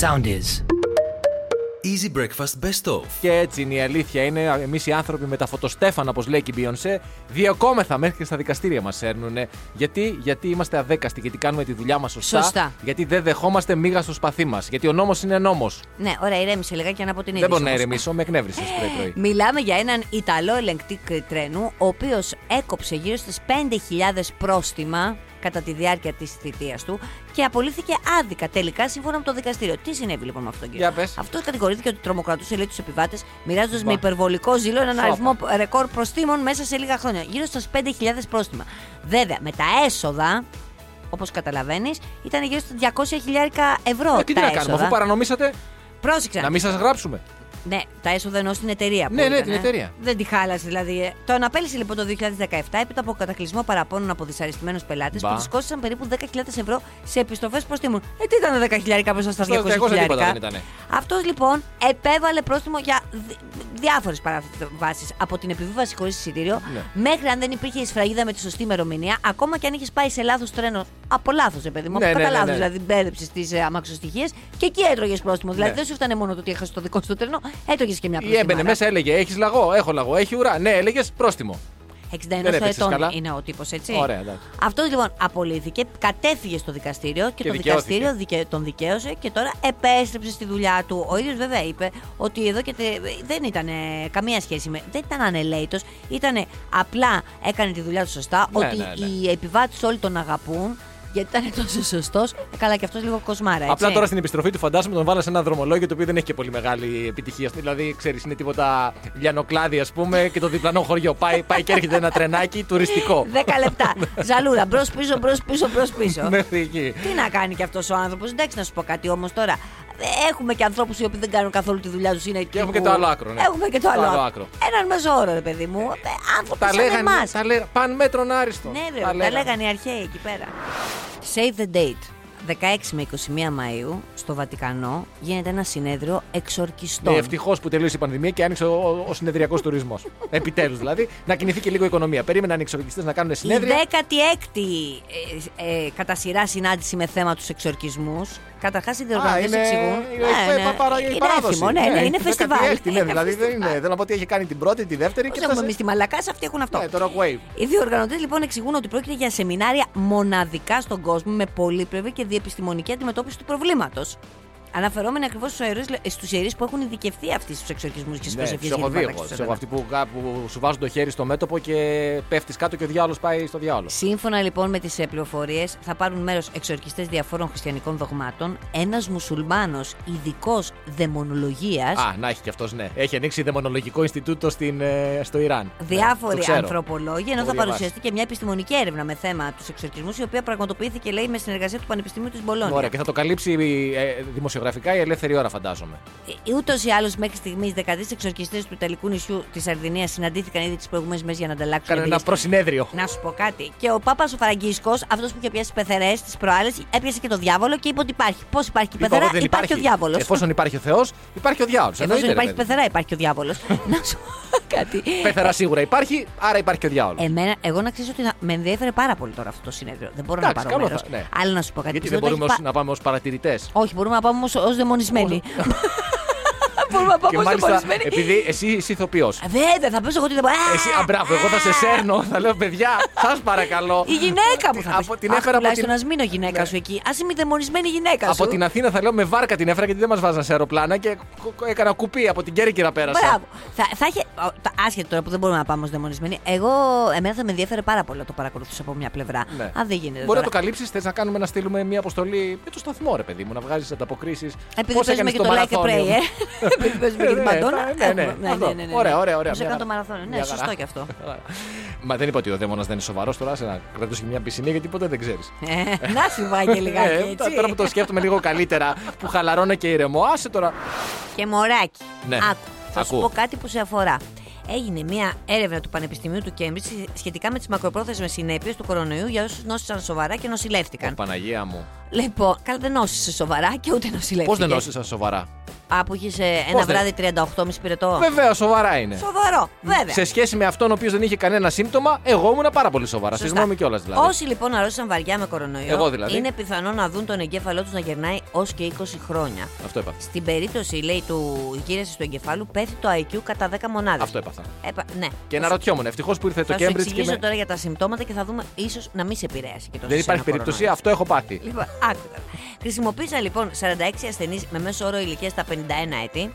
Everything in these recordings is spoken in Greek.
Sound is. Easy Breakfast Best Of. Και έτσι είναι η αλήθεια. Είναι εμείς οι άνθρωποι με τα φωτοστέφανα, όπως λέει και η Beyoncé, διεκόμεθα μέχρι και στα δικαστήρια μας έρνουν. Γιατί; Γιατί είμαστε αδέκαστοι, γιατί κάνουμε τη δουλειά μας σωστά. Σωστά. Γιατί δεν δεχόμαστε μίγα στο σπαθί μας. Γιατί ο νόμος είναι νόμος. Ναι, ωραία, ηρέμησε λιγάκι να από την Δεν είδηση. μπορώ να όμως. ηρεμήσω, με εκνεύρισες πρωί-πρωί. Μιλάμε για έναν Ιταλό ελεγκτή τρένου, ο οποίος έκοψε γύρω στις 5.000 πρόστιμα κατά τη διάρκεια της θητείας του και απολύθηκε άδικα τελικά σύμφωνα με το δικαστήριο. Τι συνέβη λοιπόν με αυτόν τον κύριο; Για πες. Αυτό κατηγορήθηκε ότι τρομοκρατούσε λέει τους επιβάτες, μοιράζοντας Μπα. με υπερβολικό ζήλο έναν Σόπα. αριθμό ρεκόρ προστήμων μέσα σε λίγα χρόνια. Γύρω στα 5.000 πρόστιμα. Βέβαια, με τα έσοδα, όπως καταλαβαίνεις, ήταν γύρω στα 200 χιλιάρικα ευρώ. Ε, τι τα να κάνουμε, έσοδα. αφού παρανομήσατε, Πρόσεξε. να μην σας γράψουμε. Ναι, τα έσοδα ενός στην εταιρεία. που Ναι, ναι, ήταν, την ε. εταιρεία. Δεν τη χάλασε δηλαδή. ε. Τον απέλησε λοιπόν το 2017 έπειτα από κατακλυσμό παραπώνων από δυσαρεστημένους πελάτες Μπα. που τη κόστησαν περίπου 10.000 ευρώ σε επιστροφές προστίμων. Ε, τι ήταν 10 χιλιάρικα μέσα στα 200 Στο 200 τίποτα χιλιάρικα; δεν ήτανε. Αυτός λοιπόν επέβαλε πρόστιμο για διάφορες παραβάσεις. Από την επιβίβαση χωρίς εισιτήριο Ναι. μέχρι αν δεν υπήρχε η σφραγίδα με τη σωστή ημερομηνία, ακόμα και αν είχες πάει σε λάθος τρένο. Από λάθος, ε, παιδί μου. Ναι, από ναι, κατά ναι, λάθος, ναι. δηλαδή μπέρδεψε τις αμαξοστοιχίε και εκεί έτρωγες πρόστιμο. Δηλαδή Ναι. δεν σου φτάνε μόνο το ότι έχασες το δικό σου το τρένο, έτρωγε και μια Ή πρόστιμο. έμπαινε μέσα, έλεγε: Έχεις λαγό, έχω λαγό, έχει ουρά. Ναι, έλεγες πρόστιμο. 61 Δεν έπαιξες ετών καλά. είναι ο τύπος, έτσι. Ωραία, εντάξει. Αυτό λοιπόν απολύθηκε, κατέφυγε στο δικαστήριο και, Και το δικαιώθηκε. δικαστήριο δικαι- τον δικαίωσε και τώρα επέστρεψε στη δουλειά του. Ο ίδιος βέβαια είπε ότι εδώ και τε- δεν ήταν ε, καμία σχέση με. Δεν ήταν ανελαίτο, ήταν απλά έκανε τη δουλειά του σωστά. Ναι, ότι ναι, ναι. οι επιβάτες όλοι τον αγαπούν. Γιατί ήταν τόσο σωστός. καλά, και αυτός λίγο κοσμάρα, έτσι. Απλά τώρα στην επιστροφή του φαντάζομαι τον βάλα σε ένα δρομολόγιο το οποίο δεν έχει και πολύ μεγάλη επιτυχία. Δηλαδή, ξέρεις, είναι τίποτα λιανοκλάδι, ας πούμε, και το διπλανό χωριό. Πάει, πάει και έρχεται ένα τρενάκι τουριστικό. 10 λεπτά. Ζαλούρα, μπρος πίσω, μπρος πίσω, μπρος πίσω. Μέχρι εκεί. Τι να κάνει και αυτός ο άνθρωπος; Εντάξει, να σου πω κάτι όμως τώρα. Έχουμε και ανθρώπους οι οποίοι δεν κάνουν καθόλου τη δουλειά τους. Είναι Και έχουμε και το άλλο άκρο, ναι. Έχουμε και το, Το άλλο, άλλο άκρο. άκρο. Έναν μέσο όρο, ρε παιδί μου. Ε, άνθρωποι Τα σαν λέγανε. εμάς. Τα λέγανε. Παν μέτρον άριστο. Ναι, βρε, τα, λέγανε οι αρχαίοι εκεί πέρα. Save the date. 16 με 21 Μαΐου στο Βατικανό γίνεται ένα συνέδριο εξορκιστών. Ναι, ευτυχώς που τελείωσε η πανδημία και άνοιξε ο, ο συνεδριακός τουρισμός. Επιτέλους δηλαδή, να κινηθεί και λίγο η οικονομία. Περίμεναν οι εξορκιστές να κάνουν Η συνέδρια. 16η ε, ε, κατά σειρά συνάντηση με θέμα τους εξορκισμούς. Καταρχάς, οι διοργανωτές είναι- εξηγούν. είναι- είναι παρα- η είναι παράδοση. έθιμο, ναι, ναι, είναι φεστιβάλ. 16η, ναι, Είναι δηλαδή δεν φεστιβάλ. είναι. Θέλω να πω ότι έχει κάνει την πρώτη, τη δεύτερη Πώς και έχουμε θα εμεί σε- τη μαλακά, αυτοί έχουν αυτό. Ναι, το Rock Wave. Οι διοργανωτές λοιπόν εξηγούν ότι πρόκειται για σεμινάρια μοναδικά στον κόσμο με πολύπλευρη και διεπιστημονική αντιμετώπιση του προβλήματος. Αναφερόμενοι ακριβώς στους ιερείς που έχουν ειδικευθεί αυτοί στους εξορκισμούς και στι Ναι, προσευχές τους για έχω την δει πάταξη εγώ. του Τους έχω Σατανά. αυτοί που, κα- που σου βάζουν το χέρι στο μέτωπο και πέφτεις κάτω και ο διάολος πάει στο διάολο. Σύμφωνα λοιπόν με τις πληροφορίες, θα πάρουν μέρος εξορκιστές διαφόρων χριστιανικών δογμάτων, ένας μουσουλμάνος ειδικός δαιμονολογία, Α, να έχει κι αυτός, ναι. Έχει ανοίξει δαιμονολογικό Ινστιτούτο στην, ε, στο Ιράν. Ναι, το διάφοροι ξέρω. ανθρωπολόγοι, ενώ Το θα έχω παρουσιαστεί και μια επιστημονική έρευνα με θέμα τους εξορκισμούς, η οποία πραγματοποιήθηκε, λέει, με συνεργασία του Πανεπιστημίου της Μπολόνια. Ωραία, και θα το καλύψει ε, δημοσιογραφικά η ελεύθερη ώρα, φαντάζομαι. Ούτως ή άλλως, μέχρι στιγμής 13 εξορκιστές του Ιταλικού νησιού της Σαρδινία συναντήθηκαν ήδη τις προηγούμενες μέρες για να ανταλλάξουν. Κάνε ένα εμπειρίες. προσυνέδριο. Να σου πω κάτι. Και ο Πάπας ο Φραγκίσκος, αυτός που είχε πιάσει πεθερές τι προάλλες, έπιασε και το διάβολο και είπε ότι υπάρχει. Πώς υπάρχει η Είπα πεθερά, εγώ, δεν υπάρχει, ο διάβολος. Εφόσον υπάρχει ο Θεός, υπάρχει ο διάολο. Εφόσον υπάρχει πεθερά, υπάρχει ο διάβολος. να σου πω κάτι. Πεθερά σίγουρα υπάρχει, άρα υπάρχει και ο διάολο. Εμένα, εγώ να ξέρεις ότι θα- με ενδιαφέρει πάρα πολύ τώρα αυτό το συνέδριο. Δεν μπορώ Εντάξει, να πάρω καλό μέρος. θα- ναι. Αλλά να σου πω κάτι. Γιατί δεν πιστεύω ότι μπορούμε έχει ως- να πάμε ως παρατηρητές. πα- Όχι, μπορούμε να πάμε όμω ως δαιμονισμένοι. Μπορούμε να Και πάμε ω μάλιστα, δαιμονισμένοι. επειδή εσύ είσαι ηθοποιός. Βέβαια, θα πέσω εγώ ότι δεν μπορώ. Εσύ, α, μπράβο, εγώ θα σε σέρνω, θα λέω παιδιά, σας παρακαλώ. Η γυναίκα μου θα Από πεις. την Αχ, έφερα από τουλάχιστον την- ας μείνω γυναίκα Ναι. σου εκεί. Α είμαι η δαιμονισμένη γυναίκα σου. Από την Αθήνα θα λέω με βάρκα την έφερα γιατί δεν μας βάζαν σε αεροπλάνα και κο- κο- έκανα κουπί από την Κέρκυρα πέρασα. Μπράβο. Θα, θα είχε, ο, τα- άσχετο τώρα που δεν μπορούμε να πάμε ως δαιμονισμένοι. Εγώ, εμένα θα με ενδιαφέρε πάρα πολύ να το παρακολουθήσω από μια πλευρά. Ναι. Αν δεν γίνεται. Μπορεί να τώρα. το καλύψεις, θες να κάνουμε να στείλουμε μια αποστολή με το σταθμό, ρε παιδί μου, να βγάζεις ανταποκρίσεις. Επειδή παίζουμε και το like and pray, ε. Επειδή παίζουμε και την Ναι, Μαντόνα. ναι, ναι, έχουμε- αυτό. ναι, ναι, ναι. Ωραία, ωραία, ωραία. Πώς Μια έκανε το χαρά. μαραθώνιο. Ναι, Μια σωστό χαρά. και αυτό. Μα δεν είπα ότι ο δαίμονας δεν είναι σοβαρός τώρα, σε να κρατούσε και μια πισινή γιατί ποτέ δεν ξέρεις. Ε, Να σου πάει και λιγάκι έτσι. τώρα που το σκέφτομαι λίγο καλύτερα, που χαλαρώνω και ηρεμό, άσε τώρα. Και μωράκι. Ναι. Άκου. Θα σου Ακούω. πω κάτι που σε αφορά. Έγινε μια έρευνα του Πανεπιστημίου του Κέμπριτζ σχετικά με τις μακροπρόθεσμες συνέπειες του κορονοϊού για όσους νόσησαν σοβαρά και νοσηλεύτηκαν. Παναγία μου. Λοιπόν, καλά δεν νόσησε σοβαρά και ούτε νοσηλεύτηκες. Πώς δεν νόσησα σοβαρά; Α, που είχες ένα Πώς δεν- βράδυ 38,5 πυρετό; Βέβαια, σοβαρά είναι. Σοβαρό, βέβαια. Σε σχέση με αυτόν ο οποίος δεν είχε κανένα σύμπτωμα, εγώ ήμουν πάρα πολύ σοβαρά. Σωστά. Συγγνώμη κιόλας δηλαδή. Όσοι λοιπόν αρρώστησαν βαριά με κορονοϊό, Εγώ δηλαδή. είναι πιθανό να δουν τον εγκέφαλό τους να γερνάει ως και 20 χρόνια. Αυτό έπαθα. Στην περίπτωση, λέει, του γύρεση του εγκεφάλου, πέφτει το IQ κατά 10 μονάδες. Αυτό έπαθα. ναι. Και να ρωτιόμουν, ευτυχώς που ήρθε το Θα σου Cambridge και εξηγήσω με... τώρα για τα συμπτώματα και θα δούμε ίσως να μην σε επηρέασει και τόσο Δεν εσένα υπάρχει ο περίπτωση, κορονοϊός. αυτό έχω πάθει. Λοιπόν, άκου τώρα. Χρησιμοποίησαν λοιπόν 46 ασθενείς με μέσο όρο ηλικίας στα 51 έτη.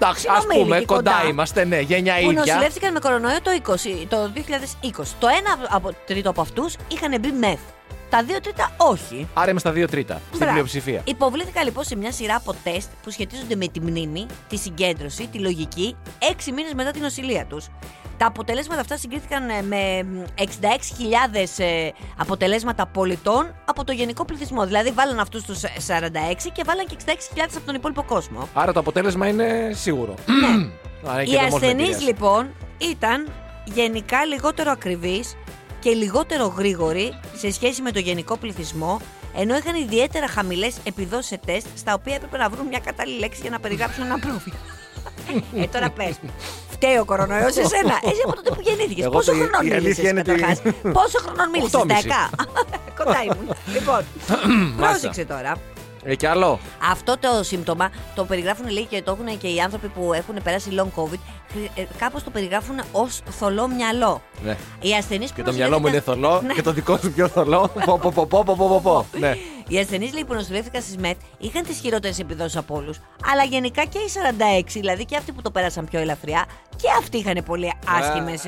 Εντάξει, ας συνομήλικοι πούμε, κοντά, κοντά. είμαστε, ναι, γένια Που ίδια. νοσηλεύτηκαν με κορονοϊό το, 20, το 2020. Το ένα από, τρίτο από αυτούς είχαν μπει μεθ. Τα δύο τρίτα όχι. Άρα είμαι στα δύο τρίτα. Στην Μπράβο. πλειοψηφία. Υποβλήθηκαν λοιπόν σε μια σειρά από τεστ που σχετίζονται με τη μνήμη, τη συγκέντρωση, τη λογική, έξι μήνες μετά την νοσηλεία τους. Τα αποτελέσματα αυτά συγκρίθηκαν ε, με μ, 66.000 ε, αποτελέσματα πολιτών από το γενικό πληθυσμό. Δηλαδή, βάλαν αυτούς τους 46 και βάλαν και 66.000 από τον υπόλοιπο κόσμο. Άρα το αποτέλεσμα είναι σίγουρο. Άρα και Οι το μόνος ασθενείς επηρέασε. λοιπόν ήταν γενικά λιγότερο ακριβείς και λιγότερο γρήγοροι σε σχέση με το γενικό πληθυσμό, ενώ είχαν ιδιαίτερα χαμηλές επιδόσεις σε τεστ, στα οποία έπρεπε να βρουν μια κατάλληλη λέξη για να περιγράψουν ένα πρόβλημα. ε, τώρα πες. Φταίει ο κορονοϊό εσένα. Εσύ από τότε που γεννήθηκες. Εγώ Πόσο το- η- χρονών η μίλησε αλήθεια είναι ότι- καταρχάς; Πόσο χρονών μίλησες, 8,5. 10. Κοντά ήμουν. λοιπόν, πρόσεξε τώρα. Ε, κι άλλο. Αυτό το σύμπτωμα το περιγράφουν λέει και το έχουν και οι άνθρωποι που έχουν περάσει long COVID. ε, Κάπως το περιγράφουν ως θολό μυαλό. Ναι. Οι ασθενείς που Και το μυαλό μου είναι νοσηλεύτηκαν- θολό Ναι. και το δικό σου πιο θολό. Πο, πο, πο, πο, πο, πο, πο. Ναι. Οι ασθενείς λέει, που νοσηλεύτηκαν στις ΜΕΤ είχαν τις χειρότερες επιδόσεις από όλους. Αλλά γενικά και οι 46, δηλαδή και αυτοί που το πέρασαν πιο ελαφριά, και αυτοί είχαν πολύ άσχημες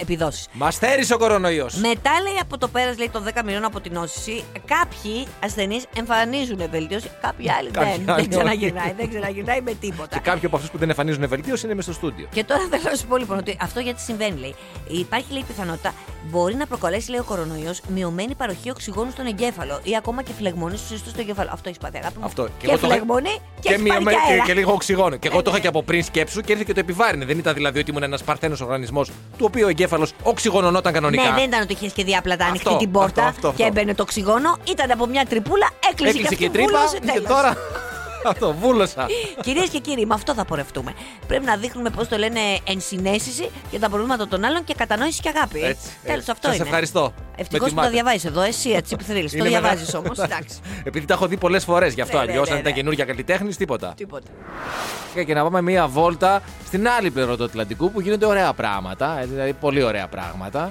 επιδόσεις. Μας θέρισε ο κορονοϊός. Μετά λέει από το πέρας λέει, των 10 μηνών από την νόσηση, κάποιοι ασθενείς εμφανίζουν βελτίωση, κάποιοι άλλοι Κάποιοι δεν. άλλοι δεν ξαναγυρνάει, δεν ξαναγυρνάει με τίποτα. Και κάποιοι από αυτούς που δεν εμφανίζουν βελτίωση είναι μες στο στούντιο. Και τώρα θέλω να σου πω λοιπόν ότι αυτό γιατί συμβαίνει, λέει. Υπάρχει λέει πιθανότητα μπορεί να προκαλέσει, λέει ο κορονοϊός, μειωμένη παροχή οξυγόνου στον εγκέφαλο ή ακόμα και φλεγμονή στους ιστούς του εγκέφαλου. Αυτό έχεις πάθει, αγάπη μου. Αυτό. Και, εγώ το είχα- φλεγμονή και, και, έχεις πάρει μειωμέ- και και, αέρα. και λίγο οξυγόνο. Και εγώ το είχα ναι. και από πριν σκέψου και ήρθε και το επιβάρυνε. Δεν ήταν δηλαδή ότι ήμουν ένας παρθένο οργανισμός, του οποίου ο εγκέφαλος οξυγονωνόταν κανονικά. Ναι, δεν ήταν ότι είχες και διάπλατα ανοιχτή Αυτό, την πόρτα αυτό, αυτό, αυτό. και έμπαινε το οξυγόνο. Ήταν από μια τρυπούλα, έκλεισε, Έκλεισε και, και αυτή, τρύπα βούλωσε, και τέλος. τώρα. Αυτό, βούλωσα. Κυρίες και κύριοι, με αυτό θα πορευτούμε. Πρέπει να δείχνουμε πώς το λένε ενσυναίσθηση για τα προβλήματα των άλλων και κατανόηση και αγάπη. Έτσι, Τέλος, έτσι. αυτό Σας είναι. ευχαριστώ. Ευτυχώς Με που το τιμάτε. διαβάζεις εδώ, εσύ έτσι που θέλει. Το Είναι μεγάλο. διαβάζεις όμως. Εντάξει. Επειδή τα έχω δει πολλές φορές γι' αυτό. Ναι, ναι, Αλλιώς, ναι, αν ήταν ναι. καινούργια καλλιτέχνης, τίποτα. Τίποτα. Και να πάμε μία βόλτα στην άλλη πλευρά του Ατλαντικού που γίνονται ωραία πράγματα. ε, Δηλαδή, πολύ ωραία πράγματα.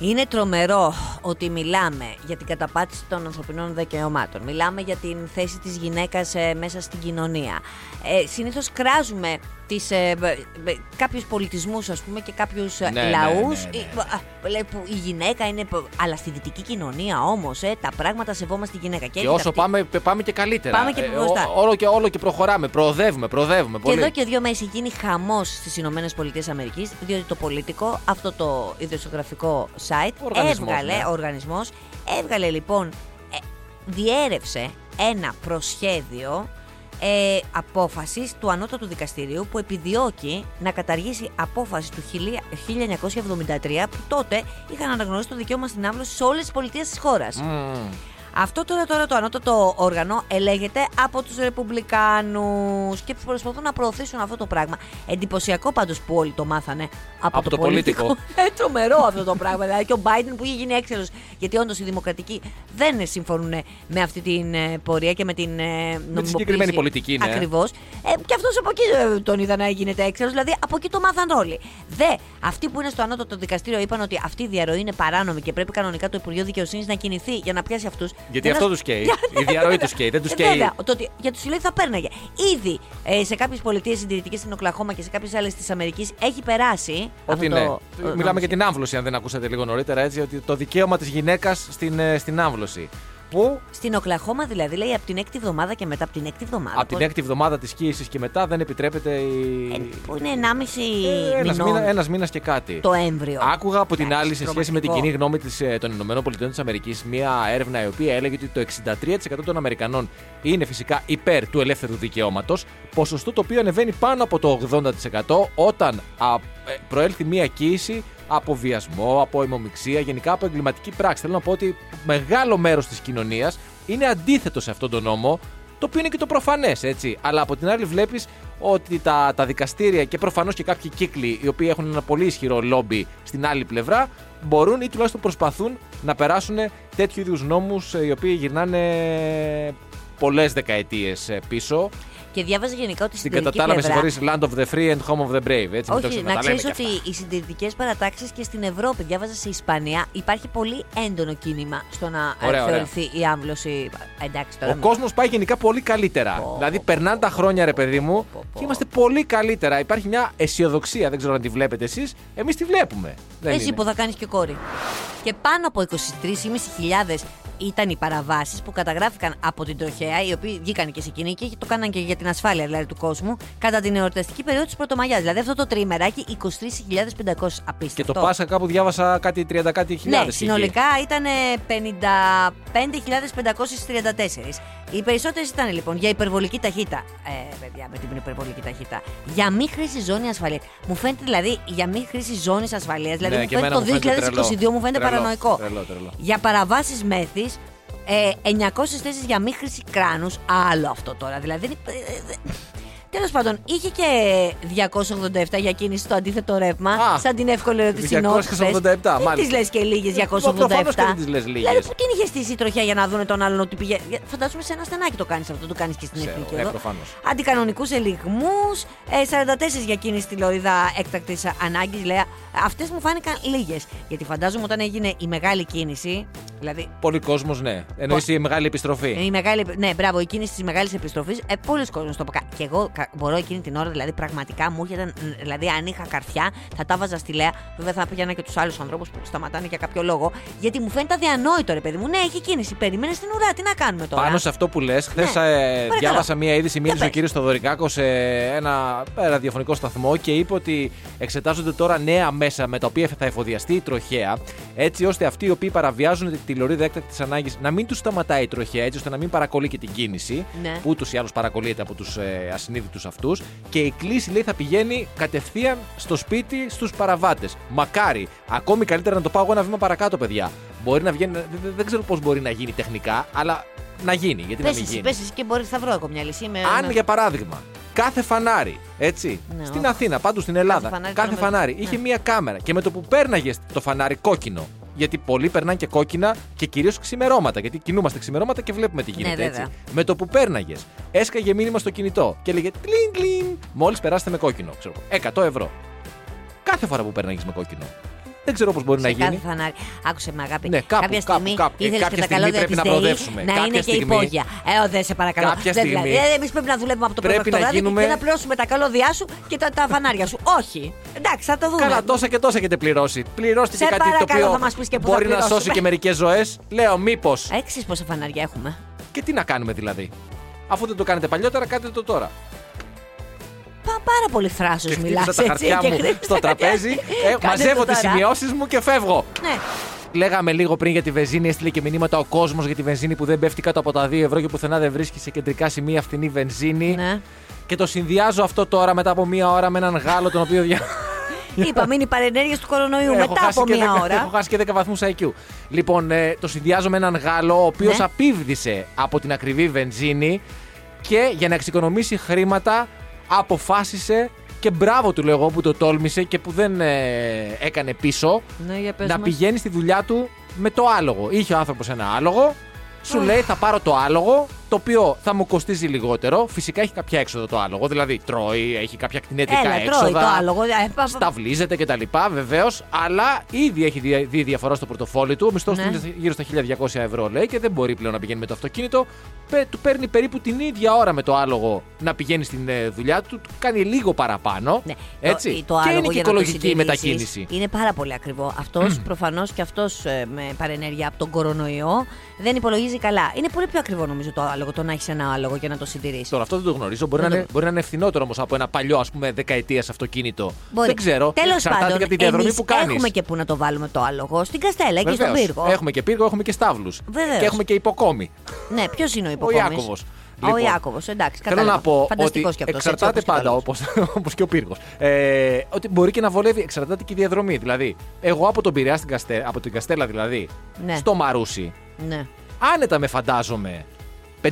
Είναι τρομερό ότι μιλάμε για την καταπάτηση των ανθρωπινών δικαιωμάτων. Μιλάμε για την θέση της γυναίκας ε, μέσα στην κοινωνία. Ε, συνήθως κράζουμε τις, ε, μπ- μπ- κάποιους πολιτισμούς ας πούμε και κάποιους ε, Ναι, ναι, λαούς ναι, ναι. ε, α, λέει, που η γυναίκα είναι... π- Αλλά στη δυτική κοινωνία όμως ε, τα πράγματα σεβόμαστε τη γυναίκα. Και έρχεται όσο αυτή- πάμε, πάμε και καλύτερα. Πάμε και Ε, μπροστά. ό- όλο, και, όλο και προχωράμε. Προοδεύουμε, προοδεύουμε. Και Πολύ. εδώ και δύο μέρες έχει γίνει χαμός στις Ηνωμένες Πολιτείες Αμερικής, διότι το πολιτικό, αυτό το ιδιοσιογραφικό site, Οργανισμός, έβγαλε, ναι. ο οργανισμός, έβγαλε λοιπόν, ε, διέρευσε ένα προσχέδιο ε, απόφασης του Ανώτατου Δικαστηρίου που επιδιώκει να καταργήσει απόφαση του 1973 που τότε είχαν αναγνωρίσει το δικαίωμα στην άμβλωση σε όλες τις πολιτείες της χώρας. Μμμ. Αυτό τώρα, τώρα το ανώτατο όργανο ελέγεται από τους Ρεπουμπλικάνους και προσπαθούν να προωθήσουν αυτό το πράγμα. Εντυπωσιακό πάντως που όλοι το μάθανε από, Από το πολιτικό. Ε, τρομερό αυτό το πράγμα. Δηλαδή και ο Biden που είχε γίνει έξαλλος γιατί όντως οι δημοκρατικοί δεν συμφωνούν με αυτή την ε, πορεία και με την ε, νομιμοποίηση. συγκεκριμένη πολιτική, ναι. Ακριβώς. Ε, και αυτός από εκεί ε, τον είδα να γίνεται έξαλλος. Δηλαδή από εκεί το μάθαν όλοι. Δε, αυτοί που είναι στο ανώτατο δικαστήριο είπαν ότι αυτή η διαρροή είναι παράνομη και πρέπει κανονικά το Υπουργείο Δικαιοσύνης να κινηθεί για να πιάσει αυτούς. Γιατί αυτό τους καίει. Η διαρροή τους καίει. Δεν τους Ε, καίει. Βέβαια, το ότι για τους συλλόγου θα παίρναγε. Ήδη ε, σε κάποιες πολιτείες συντηρητικές στην Οκλαχώμα και σε κάποιες άλλες της Αμερικής έχει περάσει. Ότι αυτό ναι. το- το Μιλάμε για την άμβλωση, αν δεν ακούσατε λίγο νωρίτερα, έτσι, ότι το δικαίωμα της γυναίκας στην, ε, στην άμβλωση. Που Στην Οκλαχώμα δηλαδή λέει από την έκτη εβδομάδα και μετά από την έκτη εβδομάδα. από την πώς- έκτη εβδομάδα της κοίησης και μετά δεν επιτρέπεται η. ε, που είναι 1,5 Ένας μηνών μήνα, ένας μήνας και κάτι. το έμβριο. Άκουγα από την Εντάξει, άλλη, σε σχέση με την τρομακτικό. κοινή γνώμη της, ε, των Ηνωμένων Πολιτειών της Αμερικής, μια έρευνα η οποία έλεγε ότι το 63% των Αμερικανών είναι φυσικά υπέρ του ελεύθερου δικαιώματος, ποσοστό το οποίο ανεβαίνει πάνω από το 80% όταν α, ε, προέλθει μια κοίηση από βιασμό, από αιμομηξία, γενικά από εγκληματική πράξη. Θέλω να πω ότι μεγάλο μέρος της κοινωνίας είναι αντίθετο σε αυτόν τον νόμο, το οποίο είναι και το προφανές, έτσι. Αλλά από την άλλη, βλέπεις ότι τα, τα δικαστήρια και προφανώς και κάποιοι κύκλοι οι οποίοι έχουν ένα πολύ ισχυρό λόμπι στην άλλη πλευρά μπορούν ή τουλάχιστον προσπαθούν να περάσουν τέτοιου είδους νόμους οι οποίοι γυρνάνε πολλές δεκαετίες πίσω. Και διάβαζα γενικά ότι στην Στην κατά τελική τα άλλα, με πλευρά. συγχωρείς, Land of the Free and Home of the Brave. Έτσι, μην το Όχι, ξε- να τα λέμε ξέρεις κι ότι αυτά. οι συντηρητικές παρατάξεις και στην Ευρώπη, διάβαζα σε Ισπανία, υπάρχει πολύ έντονο κίνημα στο να ε, Ωραία, ωραία. θεωρηθεί η άμβλωση. Εντάξει, τώρα. Ο μην- κόσμος πάει γενικά πολύ καλύτερα. Πω, δηλαδή, πω, περνάνε τα χρόνια, ρε παιδί μου, πω, πω. και είμαστε πολύ καλύτερα. Υπάρχει μια αισιοδοξία. Δεν ξέρω αν τη βλέπετε εσείς. Εμείς τη βλέπουμε. Δεν Εσύ είναι. που θα κάνεις και κόρη. Και πάνω από 23.500 ήταν οι παραβάσεις που καταγράφηκαν από την τροχέα, οι οποίοι βγήκαν και σε κοινή και το κάναν και για την ασφάλεια δηλαδή του κόσμου, κατά την εορταστική περίοδο της Πρωτομαγιάς. Δηλαδή αυτό το τρίμεράκι 23.500 απίστευτο. Και το Πάσχα κάπου διάβασα κάτι 30 κάτι χιλιάδες. Ναι, συνολικά ήταν 55.534. Οι περισσότερες ήταν λοιπόν για υπερβολική ταχύτητα. Ε, παιδιά, με την υπερβολική ταχύτητα. Για μη χρήση ζώνη ασφαλείας. Μου φαίνεται δηλαδή για μη χρήση ζώνης ασφαλείας. Δηλαδή Ναι, μου και φαίνεται εμένα το μου φαίνεται 2022 τρελό. μου φαίνεται Τρελό, παρανοϊκό. τρελό, τρελό. Για παραβάσεις μέθη. Ε, 900 θέσεις για μη χρήση κράνους. Άλλο αυτό τώρα. Δηλαδή. Δεν είναι- ε, ε, Τέλος πάντων, είχε και 287 για κίνηση στο αντίθετο ρεύμα. Α, σαν την εύκολη ερώτηση 287, Δεν τι μάλιστα. λες και λίγες 287. προφανώς και δεν τις λες λίγες. Δηλαδή, που την είχες στήσει η τροχιά για να δούνε τον άλλον ότι πηγαίνει. Φαντάζομαι σε ένα στενάκι το κάνεις αυτό, το κάνεις και στην Ξέρω, εθνική ναι, εδώ. προφανώς. Αντικανονικούς ελιγμούς, 44 για κίνηση στη λωρίδα έκτακτης ανάγκης. Λέει, αυτές μου φάνηκαν λίγες. Γιατί φαντάζομαι όταν έγινε η μεγάλη κίνηση. Δηλαδή, Πολύ κόσμος, ναι. Εννοείς η μεγάλη επιστροφή. η μεγάλη, ναι, μπράβο, η κίνηση της μεγάλης επιστροφής. Ε, Πολλοί κόσμοι το είπα. Και εγώ κα- μπορώ εκείνη την ώρα, δηλαδή πραγματικά μου έρχεται. Δηλαδή, αν είχα καρφιά, θα τα βάζα στη Λέα. Βέβαια, θα πήγαινα και τους άλλους ανθρώπους που σταματάνε για κάποιο λόγο. Γιατί μου φαίνεται αδιανόητο, ρε παιδί μου. Ναι, έχει κίνηση. Περιμένε στην ουρά. Τι να κάνουμε τώρα; Πάνω σε αυτό που λες, χθες Ναι. Παρακαλώ. διάβασα μία είδηση. Μίλησε Για ο κύριος Θοδωρικάκος σε ένα ε, ραδιοφωνικό σταθμό και είπε ότι εξετάζονται τώρα νέα μέσα με τα οποία θα εφοδιαστεί η τροχέα, έτσι ώστε αυτοί οι οποίοι παραβιάζουν τη- τη λωρίδα έκτακτης ανάγκης να μην τους σταματάει η τροχέα, έτσι ώστε να μην παρακολεί και την κίνηση, Ναι. που ούτως ή άλλως παρακολύεται από τους ε, ασυνείδητους αυτούς. Και η κλίση λέει θα πηγαίνει κατευθείαν στο σπίτι στους παραβάτες. Μακάρι. Ακόμη καλύτερα να το πάω εγώ ένα βήμα παρακάτω, παιδιά. Μπορεί να βγαίνει, δεν, δεν- δεν ξέρω πώς μπορεί να γίνει τεχνικά, αλλά να γίνει. Γιατί να Πες μην εσύ, γίνει. πες εσύ και μπορείς, θα βρω εγώ μια λύση. Είμαι- Αν ναι. για παράδειγμα κάθε φανάρι, έτσι, Ναι, στην όχι. Αθήνα, πάντως στην Ελλάδα, φανάρι κάθε το φανάρι νόμο- είχε ναι. μία κάμερα και με το που πέρναγες το φανάρι κόκκινο. Γιατί πολλοί περνάνε και κόκκινα και κυρίως ξημερώματα. Γιατί κινούμαστε ξημερώματα και βλέπουμε τι γίνεται Ναι, έτσι. βέβαια. Με το που πέρναγες, έσκαγε μήνυμα στο κινητό και έλεγε τλιν τλιν. Μόλις περάσετε με κόκκινο, ξέρω εγώ, 100 ευρώ. Κάθε φορά που πέρναγες με κόκκινο. Δεν ξέρω πώς μπορεί σε να κάθε γίνει. φανάρι. Άκουσε με αγάπη. Ναι, κάπου, κάποια κάπου, στιγμή κάπου. Ε, ήθελες κάποια και τα στιγμή καλώδια πρέπει της να ΔΕΗ προοδεύσουμε. Να Κάποια είναι και στιγμή- υπόγεια. Ε, ο, δεν σε παρακαλώ. Κάποια δεν στιγμή- δηλαδή. Ε, Εμείς πρέπει να δουλεύουμε από το πρωί Πρέπει μέχρι το να βράδυ γίνουμε- και να πληρώσουμε τα καλώδια σου και τα, τα φανάρια σου. Όχι. Εντάξει, θα το δούμε. Καλά, τόσα και τόσα έχετε πληρώσει. Πληρώστε Σε και κάτι το παρακαλώ, οποίο θα μας πεις και πού θα μπορεί να πληρώσουμε. σώσει και μερικές ζωές. Λέω, μήπως. Έξι πόσα φανάρια έχουμε. Και τι να κάνουμε δηλαδή. Αφού δεν το κάνετε παλιότερα, κάντε το τώρα. Πα, πάρα πολύ θράσος Και μιλάς χτύπησα τα χαρτιά μου στο τραπέζι, ε, μαζεύω τις σημειώσεις μου και φεύγω. Ναι. Λέγαμε λίγο πριν για τη βενζίνη, έστειλε και μηνύματα ο κόσμος για τη βενζίνη που δεν πέφτει κάτω από τα 2 ευρώ και πουθενά δεν βρίσκει σε κεντρικά σημεία φθηνή βενζίνη. ναι. Και το συνδυάζω αυτό τώρα μετά από μία ώρα με έναν Γάλλο τον οποίο δια... Είπαμε είναι οι παρενέργειες του κορονοϊού Έχω μετά χάσει από και μία 10 ώρα. Έχω χάσει και 10 βαθμούς IQ. Λοιπόν, ε, το συνδυάζω με έναν Γάλλο ο οποίος Ναι. απίβδησε από την ακριβή βενζίνη και για να εξοικονομήσει χρήματα αποφάσισε και μπράβο του λέω εγώ που το τόλμησε και που δεν ε, έκανε πίσω Ναι, για πες να μας. πηγαίνει στη δουλειά του με το άλογο. Είχε ο άνθρωπος ένα άλογο, σου λέει θα πάρω το άλογο, το οποίο θα μου κοστίζει λιγότερο. Φυσικά έχει κάποια έξοδο το άλογο, δηλαδή τρώει, έχει κάποια κτηνιατικά Έλα, έξοδα τρώει το άλογο. Ε, πα- πα- σταυλίζεται κτλ. Βεβαίως, αλλά ήδη έχει δει, δει διαφορά στο πορτοφόλι του. Ο μισθός Ναι. του είναι γύρω στα 1200 ευρώ, λέει, και δεν μπορεί πλέον να πηγαίνει με το αυτοκίνητο. Πε- Του παίρνει περίπου την ίδια ώρα με το άλογο να πηγαίνει στην ε, δουλειά του. Του κάνει λίγο παραπάνω. Ναι. Έτσι. Το, το και άλογο είναι και για να το οικολογική η συντηρήσεις μετακίνηση. Είναι πάρα πολύ ακριβό. Αυτός προφανώς και αυτός με παρενέργεια από τον κορονοϊό δεν υπολογίζει καλά. Είναι πολύ πιο ακριβό νομίζω το άλογο το να έχεις ένα άλογο και να το συντηρήσεις. Τώρα αυτό δεν το γνωρίζω. Μπορεί, Δεν να, το- είναι, μπορεί να είναι ευθυνότερο όμως από ένα παλιό, ας πούμε, δεκαετίας αυτοκίνητο. Μπορεί. Δεν ξέρω. Τέλος Εξαρτάται πάντων, και από τη διαδρομή εμείς που κάνεις. Έχουμε και που να το βάλουμε το άλογο. Στην Καστέλα, εκεί στον Βεβαίως. πύργο. Έχουμε και πύργο, έχουμε και στάβλους. Βεβαίως. Και έχουμε και υποκόμη. Ναι, ποιος είναι ο Ο υποκόμης; Ιάκωβος. Ο Λοιπόν, Ιάκωβος, εντάξει. Θέλω κατάλαβα. να πω Φανταστικός ότι κι αυτός, εξαρτάται έτσι, όπως πάντα, κι ο όπως, όπως και ο πύργος, ε, ότι μπορεί και να βολεύει, εξαρτάται και η διαδρομή. Δηλαδή, εγώ από τον Πειραιά στην Καστε, από την Καστέλα δηλαδή, Ναι. στο Μαρούσι, άλλος. Ναι. άνετα με φαντάζομαι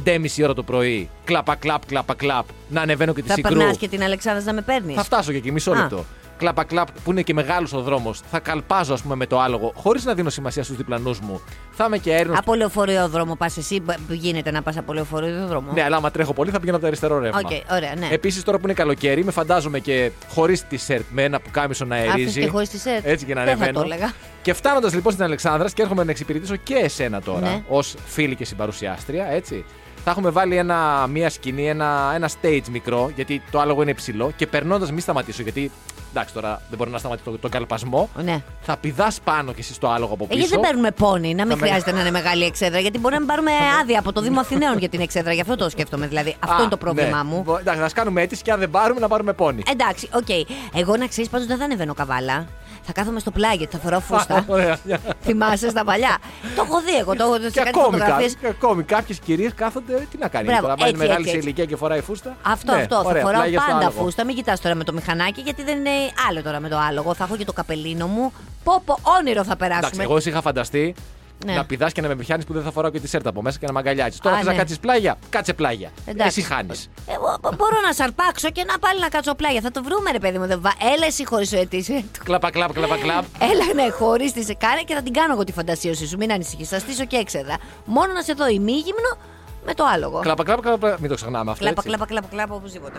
5,5 ώρα το πρωί, κλαπα κλαπ, κλαπα κλαπ, να ανεβαίνω και τη Θα συγκρού. περνάς και την Αλεξάνδρα να με παίρνεις; Θα φτάσω και εκεί, μισό Α. λεπτό. Κλαπα κλαπ που είναι και μεγάλος ο δρόμος. Θα καλπάζω, ας πούμε, με το άλογο, χωρίς να δίνω σημασία στους διπλανούς μου. Θα είμαι και αέρινο. Από λεωφορείο δρόμο πας εσύ, μπ- που γίνεται να πας από λεωφορείο δρόμο. Ναι, αλλά άμα τρέχω πολύ θα πηγαίνω από το αριστερό ρεύμα. Οκ, ωραία, ναι. Επίσης τώρα που είναι καλοκαίρι, με φαντάζομαι και χωρίς T-shirt με ένα πουκάμισο να Άφησες αερίζει. και χωρίς T-shirt. Έτσι και να Δεν θα ανεβαίνω. το έλεγα. Και φτάνοντας λοιπόν στην Αλεξάνδρα και έρχομαι να εξυπηρετήσω και εσένα τώρα, Ναι. ως φίλη και συμπαρουσιάστρια, έτσι. Θα έχουμε βάλει ένα, μία σκηνή, ένα, ένα stage μικρό, γιατί το άλογο είναι υψηλό. Και περνώντας, μη σταματήσω, γιατί εντάξει τώρα δεν μπορεί να σταματήσω τον το καλπασμό. Ναι. Θα πηδάς πάνω κι εσύ στο άλογο από Ε, πίσω. γιατί δεν παίρνουμε πόνι, να μην Θα με- χρειάζεται να είναι μεγάλη εξέδρα. Γιατί μπορεί να μην πάρουμε άδεια από το Δήμο Αθηναίων για την εξέδρα. Γι' αυτό το σκέφτομαι. Δηλαδή, αυτό Α, είναι το πρόβλημά ναι. μου. Μπο- Εντάξει, θα κάνουμε αίτηση και αν δεν πάρουμε, να πάρουμε πόνι. Εντάξει, οκ. Εγώ να ξέρεις πάντως δεν θα ανεβαίνω καβάλα. Θα κάθομαι στο πλάι γιατί θα φοράω φούστα. Ωραία. Θυμάσαι στα παλιά. το έχω δει εγώ. Το έχω δει σε Και κάτι ακόμη, φωτογραφίες. κα- και ακόμη κάποιες κυρίες κάθονται. Τι να κάνει Μπράβο, τώρα, πάει έτσι, μεγάλη έτσι, σε έτσι. ηλικία και φοράει φούστα. Αυτό, Ναι, αυτό. ωραία, θα φοράω πλάγια στο πάντα άλογο. φούστα. Μην κοιτάς τώρα με το μηχανάκι γιατί δεν είναι άλλο τώρα με το άλογο. Θα έχω και το καπελίνο μου. Πω, πω, όνειρο θα περάσουμε. Εντάξει, εγώ εσύ είχα φανταστεί Ναι. να πηδάς και να με πιάνεις που δεν θα φοράω και τη σέρτα από μέσα και να μ' αγκαλιάζεις. Τώρα Α, θε ναι. να κάτσεις πλάγια, κάτσε πλάγια. Εντάξει. Εσύ χάνεις. Εγώ μπο- μπορώ να σαρπάξω και να πάλι να κάτσω πλάγια. Θα το βρούμε, ρε παιδί μου. Δεν βα- Έλα εσύ χωρίς ο αιτήσει. Κλαπα κλαπ, κλαπα κλαπ. Έλα, ναι, χωρίς τη σε κάνε και θα την κάνω εγώ τη φαντασίωση σου. Μην ανησυχείς. Θα στήσω και έξεδρα. Μόνο να σε δω ημίγυμνο με το άλογο. Κλαπα κλαπ, κλαπα. Μην το ξεχνάμε αυτό. Κλάπα, έτσι. κλάπα, κλάπα, κλάπα, οπωσδήποτε.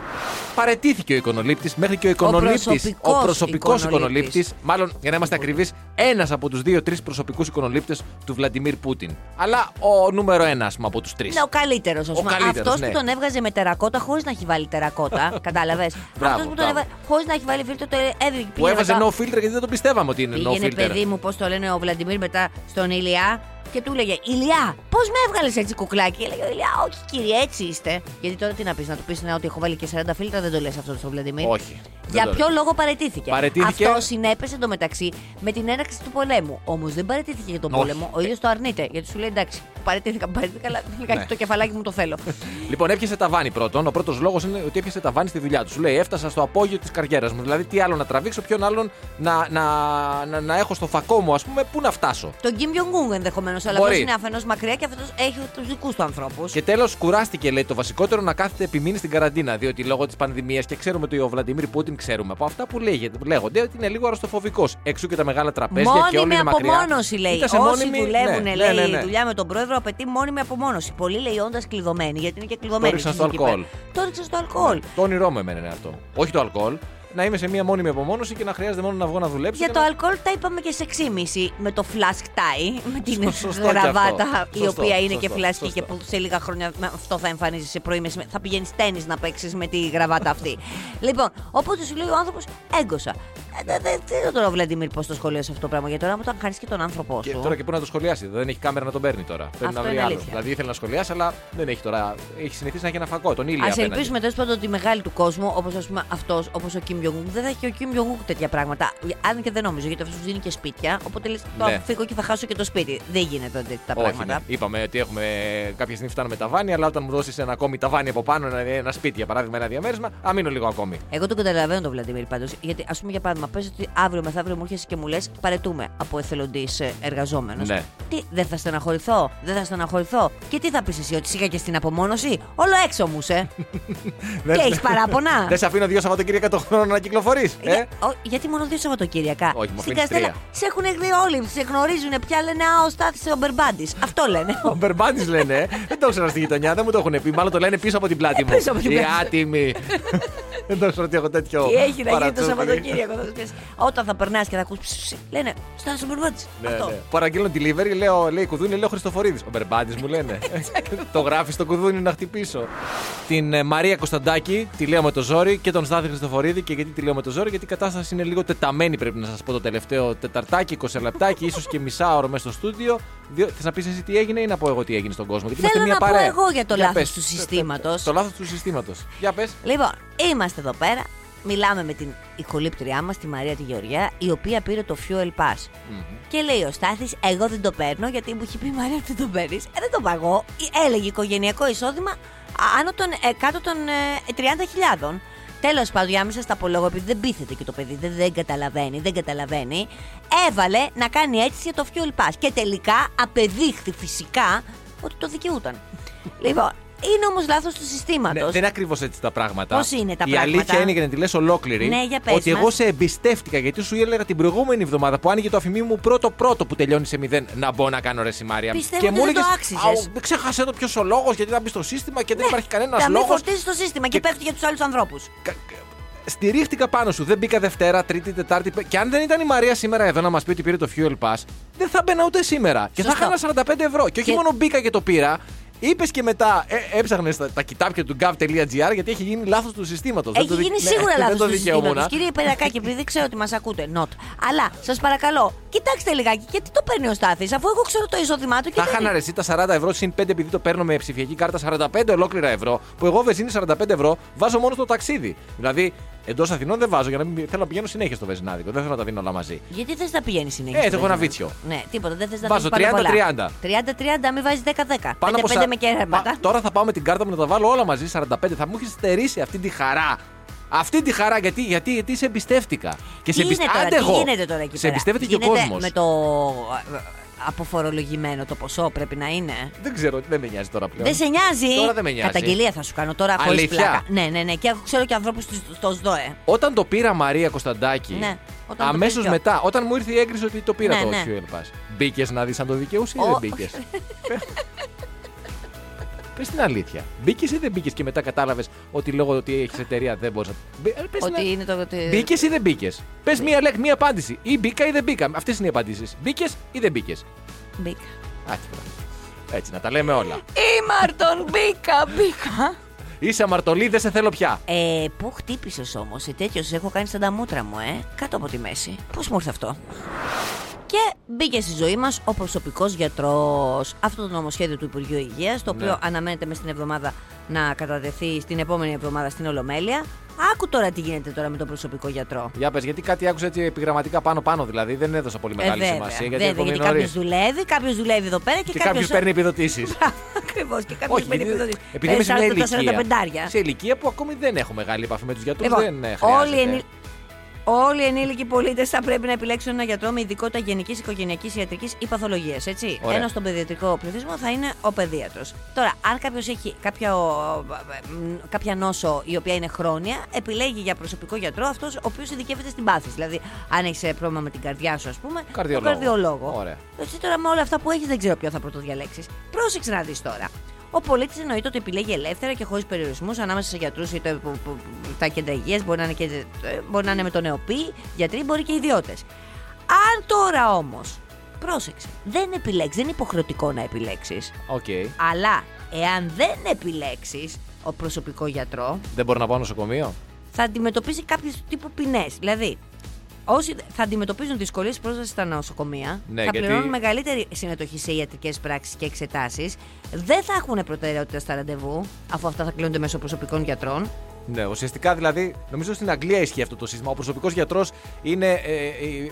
Παρετήθηκε ο εικονολήπτη μέχρι και ο εικονολήπτη. προσωπικός προσωπικός εικονολήπτης. εικονολήπτη. Μάλλον για να είμαστε ακριβείς, ένας από τους δύο-τρει προσωπικούς εικονολήπτε του Βλαντιμίρ Πούτιν. Αλλά ο νούμερο ένας, α πούμε, από τους τρεις. Ναι, ο καλύτερος, ας πούμε. καλύτερος, Αυτός ναι. που τον έβγαζε με τερακότα χωρίς να έχει βάλει τερακότα. Κατάλαβες; Μπράβο, Αυτός που τον μπράβο. έβαλε χωρίς να έχει βάλει φίλτρο. Το έβγαινε. Που έβαζε no filter γιατί δεν το πιστεύαμε ότι είναι no Πήγαινε filter. παιδί μου, πώς το λένε ο Βλαντιμίρ μετά στον Ηλιά και του έλεγε Ηλιά, πώς με έβγαλες έτσι κουκλάκι; Και έλεγε ο Ηλιά, Όχι κύριε, έτσι είστε. Γιατί τώρα τι να πεις, να του πεις ναι, ότι έχω βάλει και 40 φίλτρα, δεν το λες αυτό στον Βλαντιμίρ. Όχι. δεν Για το ποιο λέω. λόγο παρετήθηκε; Παραιτήθηκε- Αυτό συνέπεσε εντωμεταξύ με την έναρξη του πολέμου. Όμως δεν παρετήθηκε για τον Όχι. πόλεμο. Ο ίδιος το αρνείται. Γιατί σου λέει εντάξει, παρετήθηκα, παρετήθηκα, αλλά λιγάκι Ναι. το κεφαλάκι μου το θέλω. Λοιπόν, έπιασε ταβάνι πρώτον. Ο πρώτος λόγος είναι ότι έπιασε ταβάνι στη δουλειά του. Σου λέει: Έφτασα στο απόγειο της καριέρας μου. Δηλαδή, τι άλλο να τραβήξω, ποιον άλλον να, να, να, να έχω στο φακό μου, ας πούμε, πού να φτάσω. Τον Κιμ Jong-un ενδεχομένως, αλλά Μπορεί. αυτός είναι αφενός μακριά και αυτό έχει τους δικούς του ανθρώπους. Και τέλος, κουράστηκε, λέει, το βασικότερο να κάθεται επιμείνει στην καραντίνα. Διότι λόγω της πανδημίας και ξέρουμε ότι ο Βλαντιμίρ Πούτιν, ξέρουμε από αυτά που λέγεται, που λέγονται, ότι είναι λίγο αρρωστοφοβικός. Εξού και τα μεγάλα τραπέζια και όλοι Μόνιμη είναι μακριά. απομόνωση λέει. Ήταν σε Όσοι μόνιμη- δουλεύουν, ναι, λέει, ναι, ναι, ναι. δουλειά με τον πρόεδρο απαιτεί μόνιμη απομόνωση. Πολλοί λέει όντας κλειδωμένοι, γιατί είναι και κλειδωμένοι. ρίξαν στη στο εκεί πέρα. αλκοόλ. Το ρίξαν στο αλκοόλ. Το όνειρό μου εμένα είναι αυτό. Όχι το αλκοόλ. Να είμαι σε μία μόνιμη απομόνωση και να χρειάζεται μόνο να βγω να δουλέψω. Για και το να... αλκοόλ τα είπαμε και σε 6,5 με το flask tie, με την Σωστό και γραβάτα αυτό. η Σωστό, οποία είναι σωστό, και φλασκή σωστό. και που σε λίγα χρόνια με αυτό θα εμφανίζει σε πρωί μεσημέρι. Θα πηγαίνεις τέννη να παίξεις με τη γραβάτα αυτή. λοιπόν, οπότε σου λέει ο άνθρωπος έγκωσα. Ε, Δεν δε, δε, τώρα ο Βλαντιμίρ πώς το σχολίασε αυτό το πράγμα; Γιατί τώρα μου τον χάνει και τον άνθρωπό Και σου. τώρα και πού να το σχολιάσει. Δεν έχει κάμερα να τον παίρνει τώρα. Πρέπει Αυτό να βρει είναι άλλο. αλήθεια. Δηλαδή ήθελε να σχολιάσει, αλλά δεν έχει τώρα. Έχει συνηθίσει να έχει ένα φακό. Τον ήλιο. Α απέναντι. ελπίσουμε τέλος πάντων ότι οι μεγάλοι του κόσμου, όπως ας πούμε αυτός, όπως ο Κιμ Jong-un, δεν θα έχει και ο Κιμ Jong-un τέτοια πράγματα. Αν και δεν νομίζω, γιατί αυτός σου δίνει και σπίτια. Οπότε λες, το Ναι. φύγω και θα χάσω και το σπίτι. Δεν γίνεται τέτοια τα Όχι, πράγματα. ναι. Είπαμε ότι έχουμε κάποια στιγμή φτάνουμε ταβάνι, αλλά όταν μου δώσεις ένα ακόμη ταβάνι από πάνω, ένα, ένα σπίτι για παράδειγμα, ένα διαμέρισμα, α μείνω λίγο ακόμη. Εγώ τον καταλαβαίνω τον Βλαντιμίρ πάντως. Γιατί, ας πούμε, για παράδειγμα, πες ότι αύριο μεθαύριο μου έρχεσαι και μου λες: Παρετούμε από εθελοντής εργαζόμενος. Ναι. Τι, δεν θα στεναχωρηθώ, δεν θα στεναχωρηθώ. Και τι θα πεις εσύ, ότι σιγά και στην απομόνωση. Όλο έξω μου, σε. Δεν- και έχεις παράπονα. Δεν σε αφήνω δύο Σαββατοκύριακα το χρόνο να κυκλοφορείς. Ε; Για- ο- γιατί μόνο δύο Σαββατοκύριακα; Όχι, μου Στην αφήνεις Καστέλα τρία. σε έχουν δει όλοι, σε γνωρίζουν πια λένε Α, ο Στάθης ο Μπερμπάντης. Αυτό λένε. Ο Μπερμπάντης λένε, ε. δεν το ήξερα στη γειτονιά, δεν μου το έχουν πει. Μάλλον το λένε πίσω από την πλάτη μου. Ε, πίσω από την Οι πλάτη. Άτιμοι. δεν το ήξερα ότι έχω τέτοιο. Τι έχει να γίνει το παρατσούκλι. Σαββατοκύριακο. θα σου πεις. Όταν θα περνάς και θα ακούς. Λένε Στάθη ο Μπερμπάντη. Ναι, Αυτό. ναι. Παραγγέλνω delivery, λέω, λέει κουδούνι, λέω Χριστοφορίδης. Ο Μπερμπάντης μου λένε. το γράφει στο κουδούνι να χτυπήσω. Την ε, Μαρία Κωνσταντάκη τη λέω με το ζόρι και τον Στάθη Χριστοφορίδη. Και γιατί τη λέω με το ζόρι, γιατί η κατάσταση είναι λίγο τεταμένη, πρέπει να σας πω το τελευταίο τεταρτάκι, 20 λεπτάκι, ίσως και μισά ώρα μέσα στο στούντιο. Θες να πεις εσύ τι έγινε ή να πω εγώ τι έγινε στον κόσμο. Γιατί Θέλω είμαστε μια να πω παρέα. εγώ για το λάθος πες. του συστήματος. Το λάθος του συστήματος. Για πες. Λοιπόν, είμαστε εδώ πέρα. Μιλάμε με την ηχολήπτριά μας, τη Μαρία τη Γεωργιά, η οποία πήρε το Fuel Pass. Και λέει ο Στάθης, εγώ δεν το παίρνω γιατί μου έχει πει η Μαρία ότι δεν το παίρνεις. Ε, δεν το παγώ. Έλεγε οικογενειακό εισόδημα α, άνω των, ε, κάτω των ε, 30.000. Τέλος πάντων, για να μην σας τα απολόγω, επειδή δεν πείθεται και το παιδί, δεν, δεν καταλαβαίνει, δεν καταλαβαίνει, έβαλε να κάνει αίτηση για το Fuel Pass. Και τελικά απεδείχθη φυσικά ότι το δικαιούταν. λοιπόν, είναι όμως λάθος του συστήματος. Ναι, δεν είναι ακριβώς έτσι τα πράγματα. Πώς είναι τα Η πράγματα; αλήθεια είναι για να τη λες ολόκληρη. Ναι, για πες ότι εγώ μας. σε εμπιστεύτηκα γιατί σου έλεγα την προηγούμενη εβδομάδα που άνοιγε το αφημί μου πρώτο-πρώτο που τελειώνει σε μηδέν να μπω να κάνω ρε Σιμάρια. Πιστεύω ότι δεν το άξιζες. «Αου, Ξέχασε το ποιος ο λόγος γιατί θα μπει στο σύστημα και δεν υπάρχει κανένας Να μην λόγος. φορτίζει το σύστημα και, Και- πέφτει για τους άλλους ανθρώπους. Στηρίχτηκα πάνω σου. Δεν μπήκα Δευτέρα, Τρίτη, Τετάρτη. πέ- Και αν δεν ήταν η Μαρία σήμερα εδώ να μας πει ότι πήρε το Fuel Pass, δεν θα μπαίνα ούτε σήμερα. Και θα Σωστό. είχα ένα 45 ευρώ. Και όχι Και- μόνο μπήκα και το πήρα. Είπες και μετά, ε, έψαχνες τα, τα κοιτάπια του gov.gr γιατί έχει γίνει λάθος του συστήματος. Έχει γίνει σίγουρα δεν λάθος το του δικαιούμουν. συστήματος. Κύριε Περακάκη, επειδή ξέρω ότι μας ακούτε, not. Αλλά σας παρακαλώ, κοιτάξτε λιγάκι, γιατί το παίρνει ο Στάθης, αφού εγώ ξέρω το εισόδημά του και Θα δεν- είχαν αρεστεί τα 40 ευρώ συν 5 επειδή το παίρνω με ψηφιακή κάρτα 45 ολόκληρα ευρώ. Που εγώ βεζίνη 45 ευρώ βάζω μόνο στο ταξίδι. Δηλαδή εντός Αθηνών δεν βάζω για να μην θέλω να πηγαίνω συνέχεια στο βεζινάδικο. Δεν θέλω να τα δίνω όλα μαζί. Γιατί θες να πηγαίνει συνέχεια. Ε, στο έχω ένα βεζινάδικο; βίτσιο. Ναι, τίποτα, δεν θες να Βάζω δίνεις πάνω 30-30. πολλά. 30-30, μην βάζεις 10-10. Πάνω 5-5 από σα- με κέρματα. Πα- Τώρα θα πάω με την κάρτα μου να τα βάλω όλα μαζί 45. Θα μου έχεις στερήσει αυτή τη χαρά. Αυτή τη χαρά γιατί, γιατί, γιατί σε εμπιστεύτηκα. Και σε Τι είναι εμπιστε- τώρα, Άντε τι εγώ. γίνεται τώρα εκεί Σε πέρα; εμπιστεύεται και ο Γίνεται κόσμος. Με το ε, αποφορολογημένο το ποσό πρέπει να είναι; Δεν ξέρω, δεν με νοιάζει τώρα πλέον. Δεν σε νοιάζει; Τώρα δεν με νοιάζει. Καταγγελία θα σου κάνω τώρα χωρίς Αλήθεια; πλάκα. Ναι, ναι, ναι. Και έχω- ξέρω και ανθρώπους στο ΣΔΟΕ. Όταν το πήρα Μαρία Κωνσταντάκη, Ναι, όταν το αμέσως πήρες μετά, όταν μου ήρθε η έγκριση ότι το πήρα Ναι, το ναι. Fuel Pass, μπήκες να δεις αν το δικαιούσε ή Ω. δεν μπήκες; Πες την αλήθεια. Μπήκες ή δεν μπήκες και μετά κατάλαβες ότι λόγω ότι έχεις εταιρεία δεν μπορείς να. Μπη- ε, πες Ότι την- είναι το. ότι- Μπήκες ή δεν μπήκες. Πες μία λέξη, μία απάντηση. Ή μπήκα ή δεν μπήκα. Αυτές είναι οι απαντήσεις. Μπήκες ή δεν μπήκες. Μπήκα. Έτσι, να τα λέμε όλα. Ήμαρτον, μπήκα, μπήκα. Είσαι αμαρτωλή, δεν σε θέλω πια. Ε, πού χτύπησες όμως, σε τέτοιος έχω κάνει σαν τα μούτρα μου, ε, κάτω από τη μέση. Πώς μου ήρθε αυτό; Και μπήκε στη ζωή μας ο προσωπικός γιατρός. Αυτό το νομοσχέδιο του Υπουργείου Υγείας, το οποίο Ναι. αναμένεται μες στην εβδομάδα να κατατεθεί στην επόμενη εβδομάδα στην Ολομέλεια. Άκου τώρα τι γίνεται τώρα με τον προσωπικό γιατρό. Για πες, γιατί κάτι άκουσα έτσι επιγραμματικά πάνω-πάνω, δηλαδή δεν έδωσα πολύ μεγάλη ε, βέβαια, σημασία. Γιατί βέβαια, ακόμη γιατί είναι κάποιος νωρίς. δουλεύει, κάποιος δουλεύει εδώ πέρα και, Και κάποιος παίρνει επιδοτήσεις. Ακριβώς, και κάποιος Όχι, παίρνει επειδή, επιδοτήσεις. επειδή είμαι σε μια ηλικία. 45 Σε ηλικία που ακόμη δεν έχω μεγάλη επαφή με τους γιατρούς, Λοιπόν, δεν ε, όλοι, χρειάζεται. ενήλ... όλοι οι ενήλικοι πολίτες θα πρέπει να επιλέξουν ένα γιατρό με ειδικότητα γενικής, οικογενειακής, ιατρικής ή παθολογία. Έτσι. Ωραία. Ενώ στον παιδιατρικό πληθυσμό θα είναι ο παιδίατρος. Τώρα, αν κάποιος έχει κάποια, ο- κάποια νόσο η οποία είναι χρόνια, επιλέγει για προσωπικό γιατρό αυτός ο οποίος ειδικεύεται στην πάθηση. Δηλαδή, αν έχεις πρόβλημα με την καρδιά σου, ας πούμε, Καρδιολόγο. τον καρδιολόγο. Ωραία. Εσύ τώρα με όλα αυτά που έχεις, δεν ξέρω ποιο θα πρωτοδιαλέξεις. Πρόσεξε να δεις τώρα. Ο πολίτης εννοείται ότι επιλέγει ελεύθερα και χωρίς περιορισμούς ανάμεσα σε γιατρούς ή το- που- που- τα κέντρα υγείας. Μπορεί, να είναι και- ε, μπορεί να είναι με τον ΕΟΠΥΥ, γιατροί, μπορεί και ιδιώτες. Αν τώρα όμως, πρόσεξε, δεν επιλέξεις, δεν είναι υποχρεωτικό να επιλέξεις. Οκ. Αλλά εάν δεν επιλέξεις προσωπικό γιατρό, Δεν μπορώ να πάω νοσοκομείο; θα αντιμετωπίσει κάποιου τύπου ποινές. Δηλαδή, όσοι θα αντιμετωπίζουν δυσκολίες πρόσβασης στα νοσοκομεία, Ναι, θα γιατί- πληρώνουν μεγαλύτερη συμμετοχή σε ιατρικές πράξεις και εξετάσεις, δεν θα έχουν προτεραιότητα στα ραντεβού, αφού αυτά θα κλείνονται μέσω προσωπικών γιατρών. Ναι, ουσιαστικά δηλαδή, νομίζω στην Αγγλία ισχύει αυτό το σύστημα. Ο προσωπικός γιατρός είναι ε, ε,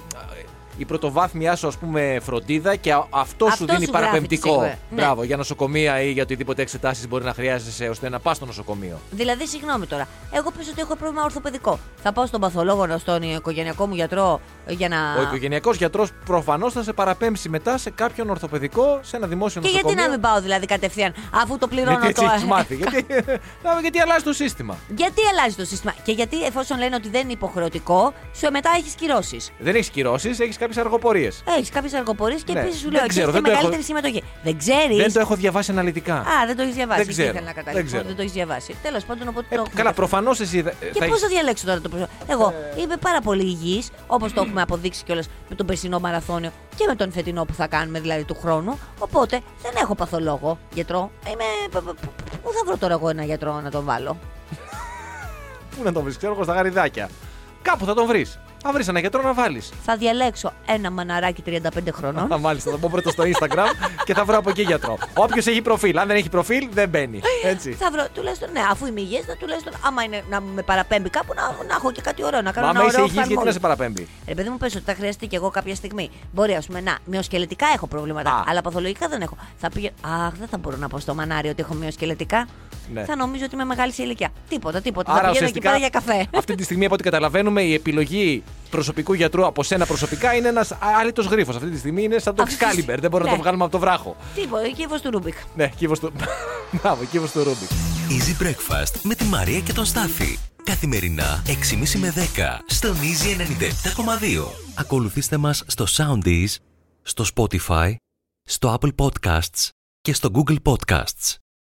η- η πρωτοβάθμιά σου, ας πούμε, φροντίδα και α- αυτό σου Αυτό δίνει σου γράφει παραπεμπτικό. τις εγγραφές. Ναι. Μπράβο, για νοσοκομεία ή για οτιδήποτε εξετάσεις μπορεί να χρειάζεσαι ώστε να πας στο νοσοκομείο. Δηλαδή, συγγνώμη τώρα, εγώ πες ότι έχω πρόβλημα ορθοπαιδικό. Θα πάω στον παθολόγο, στον οικογενειακό μου γιατρό για να. Ο οικογενειακός γιατρός προφανώς θα σε παραπέμψει μετά σε κάποιον ορθοπαιδικό, σε ένα δημόσιο Και νοσοκομείο. γιατί να μην πάω δηλαδή κατευθείαν, αφού το πληρώνω Γιατί έτσι το. έχεις μάθει. γιατί, Να, γιατί αλλάζει το σύστημα. Γιατί αλλάζει το σύστημα; Και γιατί εφόσον λένε ότι δεν είναι υποχρεωτικό, σου μετά έχεις κυρώσεις. Δεν έχεις κυρώσεις, έχεις κάποιες αργοπορίες. Έχεις κάποιες αργοπορίες και Ναι, επίσης σου δεν λέω ξέρω, έχει και δεν το έχω- μεγαλύτερη συμμετοχή. Δεν ξέρεις. Δεν το έχω διαβάσει αναλυτικά. Α, δεν το έχεις διαβάσει. Δεν Εκεί ξέρω, ήθελα να δεν καταλήξω. ξέρω. Δεν το έχεις διαβάσει. Τέλος πάντων, οπότε Ε, το έχουμε καλά, αυτό. προφανώς εσύ. θα- Και θα πώς έχεις- θα διαλέξω τώρα το προσωπικό. Εγώ είμαι πάρα πολύ υγιής, όπως το έχουμε αποδείξει κιόλας με τον περσινό μαραθώνιο και με τον φετινό που θα κάνουμε δηλαδή του χρόνου. Οπότε δεν έχω παθολόγο γιατρό. Είμαι. π- π- π- Πού θα βρω τώρα εγώ ένα γιατρό να τον βάλω; Πού να τον βρεις, ξέρω εγώ στα γαριδάκια. Κάπου θα τον βρεις. Θα βρεις ένα γιατρό να βάλεις. Θα διαλέξω ένα μαναράκι 35 χρονών. Α, μάλιστα, θα πω πρώτα στο Instagram και θα βρω από εκεί γιατρό. Όποιος έχει προφίλ. Αν δεν έχει προφίλ, δεν μπαίνει. Έτσι. Θα βρω τουλάχιστον, ναι, αφού είμαι υγιής, να τουλάχιστον άμα είναι να με παραπέμπει κάπου να, να έχω και κάτι ωραίο, να κάνω Μα ένα άμα είσαι ωραίο υγιής, γιατί φθαρμόλ. να σε παραπέμπει; Ρε παιδί μου, πες ότι θα χρειαστεί και εγώ κάποια στιγμή. Μπορεί, ας πούμε, να, μειοσκελετικά έχω προβλήματα, Α. αλλά παθολογικά δεν έχω. Θα πήγε. Αχ, δεν θα μπορώ να πω στο μανάρι ότι έχω μειοσκελετικά. Ναι. Θα νομίζω ότι είμαι μεγάλη σε ηλικία. Τίποτα, τίποτα. Άρα θα πηγαίνω εκεί ουσιαστικά πέρα για καφέ. αυτή τη στιγμή από ό,τι καταλαβαίνουμε η επιλογή προσωπικού γιατρού από σένα προσωπικά είναι ένας άλυτος γρίφος. Αυτή τη στιγμή είναι σαν το Αυτή- Excalibur. Δεν μπορούμε να Ναι. το βγάλουμε από το βράχο. Τίποτα, κύβο του Ρούμπικ. Ναι, κύβο του. Μπράβο, κύβο του Ρούμπικ. Easy Breakfast με τη Μαρία και τον Στάφη. Καθημερινά 6.30 με 10 στον Easy 97.2. Ακολουθήστε μας στο Soundis, στο Spotify, στο Apple Podcasts και στο Google Podcasts.